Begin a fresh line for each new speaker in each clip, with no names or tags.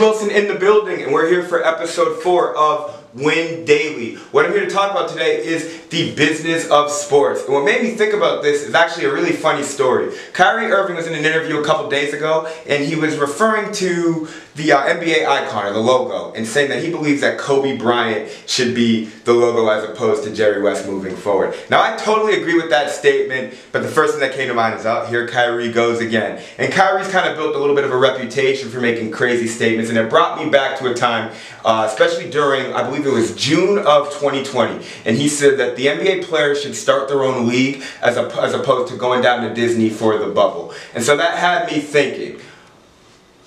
Wilson in the building, and we're here for episode four of Win Daily. What I'm here to talk about today is the business of sports. And what made me think about this is actually a really funny story. Kyrie Irving was in an interview a couple days ago, and he was referring to the uh, NBA icon or the logo and saying that he believes that Kobe Bryant should be the logo as opposed to Jerry West moving forward. Now, I totally agree with that statement, but the first thing that came to mind is, oh, here Kyrie goes again. And Kyrie's kind of built a little bit of a reputation for making crazy statements, and it brought me back to a time, uh, especially during, I believe it was June of 2020, and he said that the NBA players should start their own league as, a, as opposed to going down to Disney for the bubble. And so that had me thinking,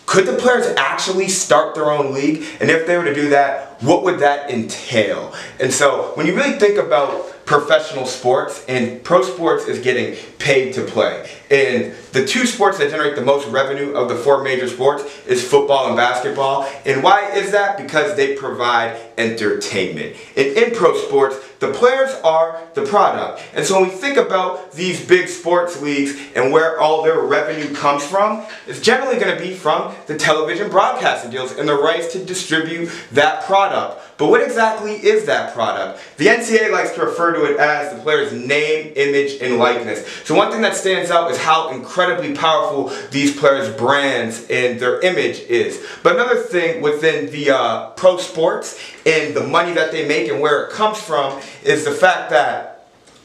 could the players actually start their own league? And if they were to do that, what would that entail? And so when you really think about professional sports and pro sports is getting paid to play. And the two sports that generate the most revenue of the four major sports is football and basketball. And why is that? Because they provide entertainment. And in pro sports, the players are the product. And so when we think about these big sports leagues and where all their revenue comes from, it's generally going to be from the television broadcasting deals and the rights to distribute that product. But what exactly is that product? The NCAA likes to refer to it as the player's name, image, and likeness. So one thing that stands out is how incredibly powerful these players' brands and their image is. But another thing within the uh, pro sports and the money that they make and where it comes from is the fact that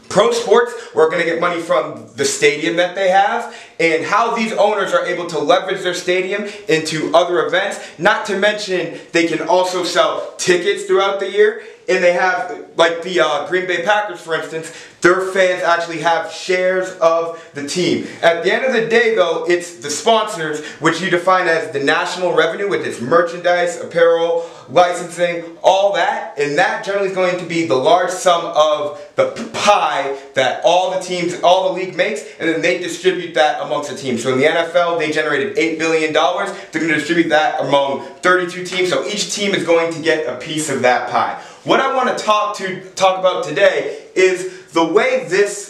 Pro sports, we're going to get money from the stadium that they have and how these owners are able to leverage their stadium into other events. Not to mention, they can also sell tickets throughout the year and they have, like the uh, Green Bay Packers, for instance, their fans actually have shares of the team. At the end of the day, though, it's the sponsors, which you define as the national revenue, with its merchandise, apparel, licensing, all that, and that generally is going to be the large sum of the pie that all the teams, all the league makes, and then they distribute that amongst the teams. So in the NFL, they generated $8 billion. They're going to distribute that among 32 teams, so each team is going to get a piece of that pie. What I want to talk to talk about today is the way this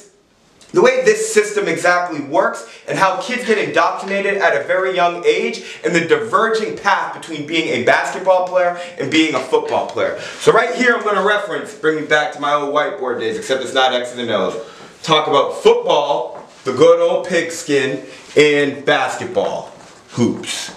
the way this system exactly works and how kids get indoctrinated at a very young age and the diverging path between being a basketball player and being a football player. So right here I'm going to reference, bring me back to my old whiteboard days, except it's not X's and O's. Talk about football, the good old pigskin, and basketball, hoops.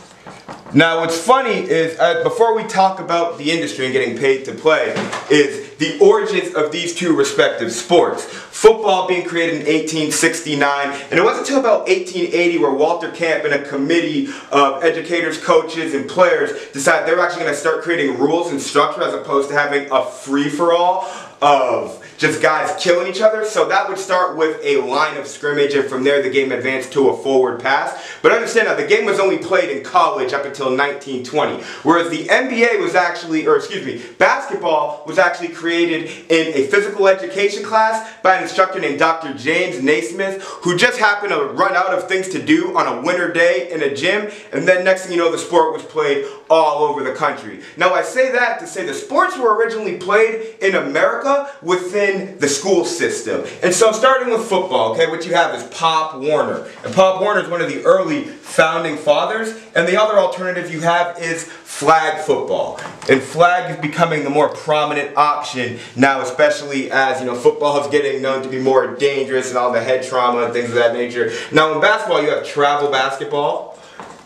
Now what's funny is, uh, before we talk about the industry and getting paid to play, is the origins of these two respective sports. Football being created in 1869, and it wasn't until about 1880 where Walter Camp and a committee of educators, coaches, and players decided they were actually going to start creating rules and structure as opposed to having a free-for-all of just guys killing each other. So that would start with a line of scrimmage, and from there the game advanced to a forward pass. But understand now, the game was only played in college up until 1920, whereas the NBA was actually, or excuse me, basketball was actually created in a physical education class by an instructor named Dr. James Naismith, who just happened to run out of things to do on a winter day in a gym, and then next thing you know, the sport was played all over the country. Now I say that to say the sports were originally played in America within in the school system. And so starting with football, okay, what you have is Pop Warner. And Pop Warner is one of the early founding fathers. And the other alternative you have is flag football. And flag is becoming the more prominent option now, especially as, you know, football is getting known to be more dangerous and all the head trauma and things of that nature. Now in basketball, you have travel basketball.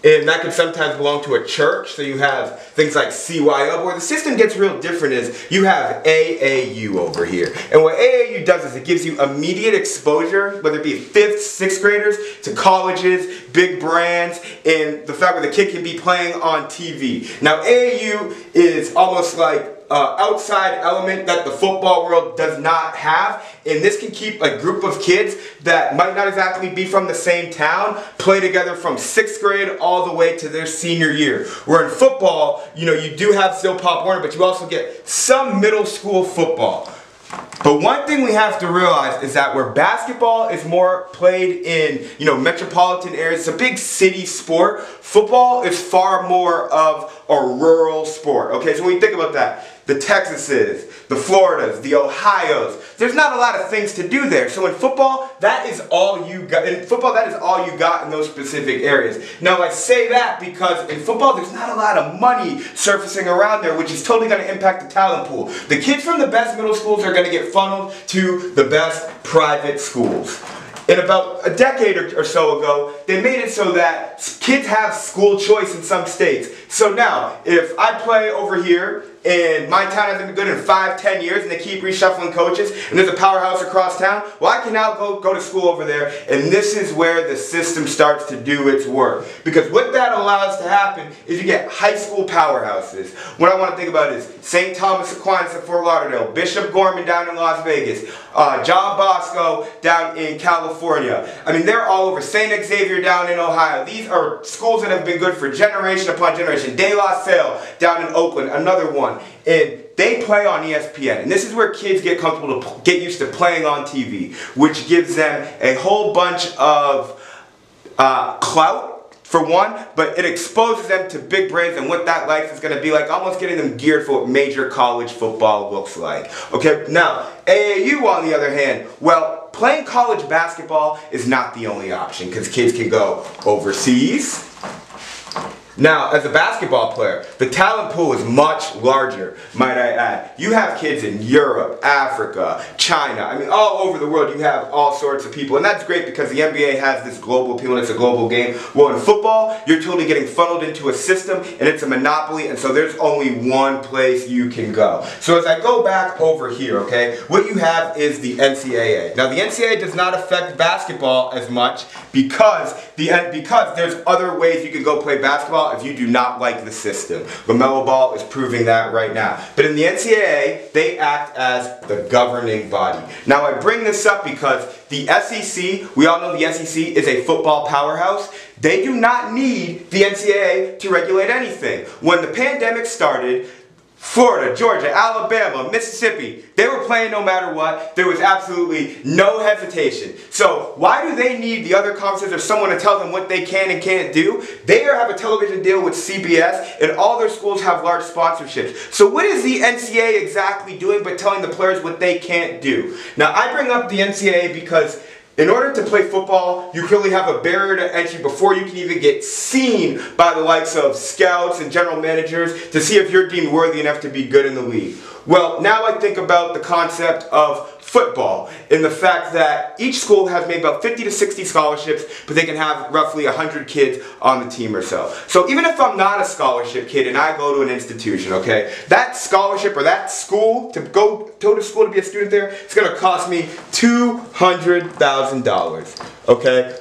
And that can sometimes belong to a church. So you have things like CYO. Where the system gets real different is you have AAU over here. And what AAU does is it gives you immediate exposure, whether it be fifth, sixth graders, to colleges, big brands, and the fact that the kid can be playing on TV. Now AAU is almost like uh, outside element that the football world does not have. And this can keep a group of kids that might not exactly be from the same town play together from sixth grade all the way to their senior year. Where in football, you know, you do have still Pop Warner, but you also get some middle school football. But one thing we have to realize is that where basketball is more played in, you know, metropolitan areas, it's a big city sport. Football is far more of a rural sport. Okay, so when you think about that, the Texases, the Floridas, the Ohio's. There's not a lot of things to do there. So in football, that is all you got. In football, that is all you got in those specific areas. Now I say that because in football, there's not a lot of money surfacing around there, which is totally going to impact the talent pool. The kids from the best middle schools are going to get funneled to the best private schools. In about a decade or, so ago, they made it so that kids have school choice in some states. So now, if I play over here and my town hasn't been good in five, ten years, and they keep reshuffling coaches, and there's a powerhouse across town, well, I can now go, go to school over there, and this is where the system starts to do its work. Because what that allows to happen is you get high school powerhouses. What I want to think about is St. Thomas Aquinas at Fort Lauderdale, Bishop Gorman down in Las Vegas, uh, John Bosco down in California. I mean, they're all over. St. Xavier down in Ohio. These are schools that have been good for generation upon generation. De La Salle down in Oakland, another one. And they play on ESPN. And this is where kids get comfortable to get used to playing on TV, which gives them a whole bunch of uh, clout for one, but it exposes them to big brands and what that life is going to be like, almost getting them geared for what major college football looks like. Okay, now, AAU on the other hand, well, playing college basketball is not the only option because kids can go overseas, now, as a basketball player, the talent pool is much larger, might I add. You have kids in Europe, Africa, China, I mean, all over the world, you have all sorts of people. And that's great because the NBA has this global appeal and it's a global game. Well, in football, you're totally getting funneled into a system and it's a monopoly, and so there's only one place you can go. So as I go back over here, okay, what you have is the NCAA. Now, the NCAA does not affect basketball as much because, the, because there's other ways you can go play basketball if you do not like the system. LaMelo Ball is proving that right now. But in the NCAA, they act as the governing body. Now I bring this up because the SEC, we all know the SEC is a football powerhouse. They do not need the NCAA to regulate anything. When the pandemic started, Florida, Georgia, Alabama, Mississippi, they were playing no matter what. There was absolutely no hesitation. So why do they need the other conferences or someone to tell them what they can and can't do? They have a television deal with CBS and all their schools have large sponsorships. So what is the NCAA exactly doing but telling the players what they can't do? Now I bring up the NCAA because in order to play football, you clearly have a barrier to entry before you can even get seen by the likes of scouts and general managers to see if you're deemed worthy enough to be good in the league. Well, now I think about the concept of football in the fact that each school has maybe about 50 to 60 scholarships, but they can have roughly 100 kids on the team or so. So even if I'm not a scholarship kid and I go to an institution, okay, that scholarship or that school, to go, go to school to be a student there, it's going to cost me $200,000, okay?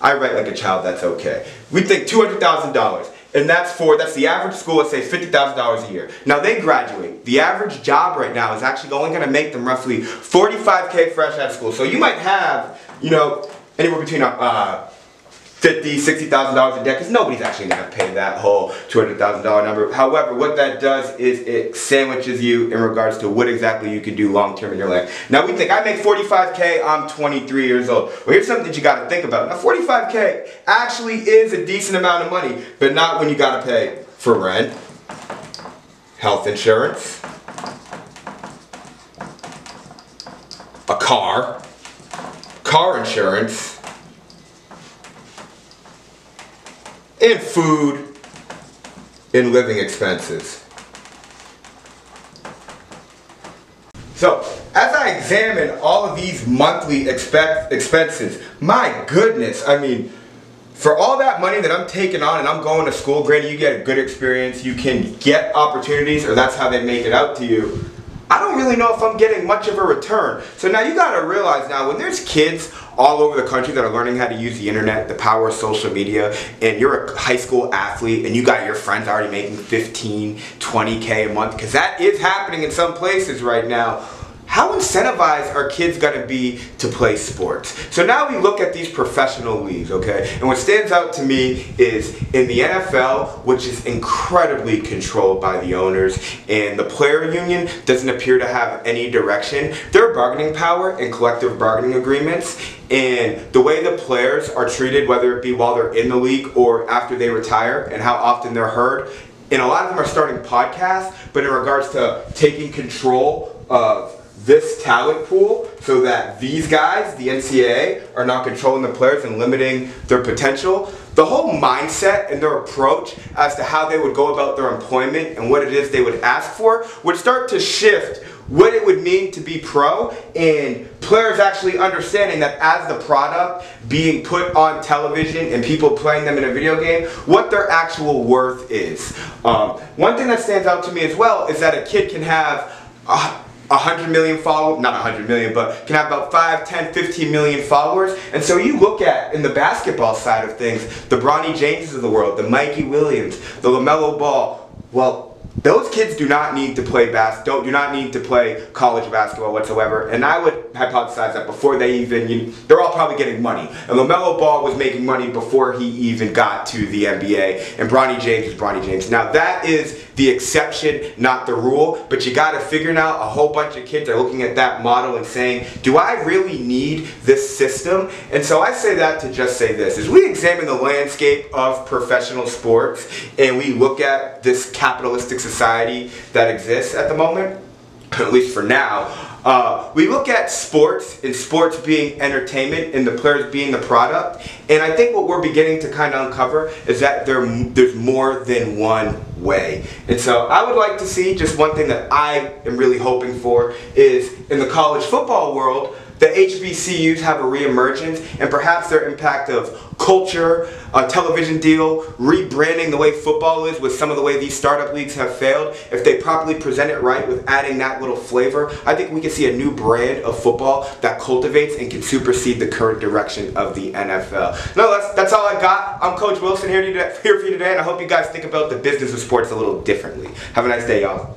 I write like a child, that's okay. We think $200,000. And that's for, that's the average school, let's say $50,000 a year. Now they graduate. The average job right now is actually only going to make them roughly 45K fresh out of school. So you might have, you know, anywhere between uh, fifty, sixty thousand dollars a debt because nobody's actually going to pay that whole two hundred thousand dollar number. However, what that does is it sandwiches you in regards to what exactly you can do long term in your life. Now we think I make forty five k. I'm twenty three years old. Well, here's something that you got to think about. Now forty five k actually is a decent amount of money, but not when you got to pay for rent, health insurance, a car, car insurance and food in living expenses. So, as I examine all of these monthly expect expenses, my goodness, I mean, for all that money that I'm taking on and I'm going to school, granted you get a good experience, you can get opportunities, or that's how they make it out to you. I don't really know if I'm getting much of a return. So now you gotta realize now when there's kids all over the country that are learning how to use the internet, the power of social media, and you're a high school athlete and you got your friends already making 15, 20K a month, because that is happening in some places right now how incentivized are kids going to be to play sports? So now we look at these professional leagues, okay? And what stands out to me is in the NFL, which is incredibly controlled by the owners, and the player union doesn't appear to have any direction. Their bargaining power and collective bargaining agreements and the way the players are treated, whether it be while they're in the league or after they retire, and how often they're heard, and a lot of them are starting podcasts, but in regards to taking control of this talent pool so that these guys, the NCAA, are not controlling the players and limiting their potential. The whole mindset and their approach as to how they would go about their employment and what it is they would ask for would start to shift what it would mean to be pro and players actually understanding that as the product being put on television and people playing them in a video game, what their actual worth is. Um, one thing that stands out to me as well is that a kid can have uh, 100 million followers, not 100 million, but can have about 5, 10, 15 million followers. And so you look at, in the basketball side of things, the Bronny Jameses of the world, the Mikey Williams, the LaMelo Ball, well, those kids do not need to play bas- don't do not need to play college basketball whatsoever. And I would hypothesize that before they even, you, they're all probably getting money. And LaMelo Ball was making money before he even got to the NBA. And Bronny James is Bronny James. Now that is the exception, not the rule. But you got to figure now. A whole bunch of kids are looking at that model and saying, "Do I really need this system?" And so I say that to just say this: as we examine the landscape of professional sports and we look at this capitalistic society that exists at the moment, at least for now, uh, we look at sports and sports being entertainment and the players being the product. And I think what we're beginning to kind of uncover is that there, there's more than one way. And so I would like to see just one thing that I am really hoping for is in the college football world, the HBCUs have a reemergence and perhaps their impact of culture, a television deal, rebranding the way football is with some of the way these startup leagues have failed. If they properly present it right with adding that little flavor, I think we can see a new brand of football that cultivates and can supersede the current direction of the NFL. No, that's, that's all I got. I'm Coach Wilson here, to, here for you today, and I hope you guys think about the business of sports a little differently. Have a nice day, y'all.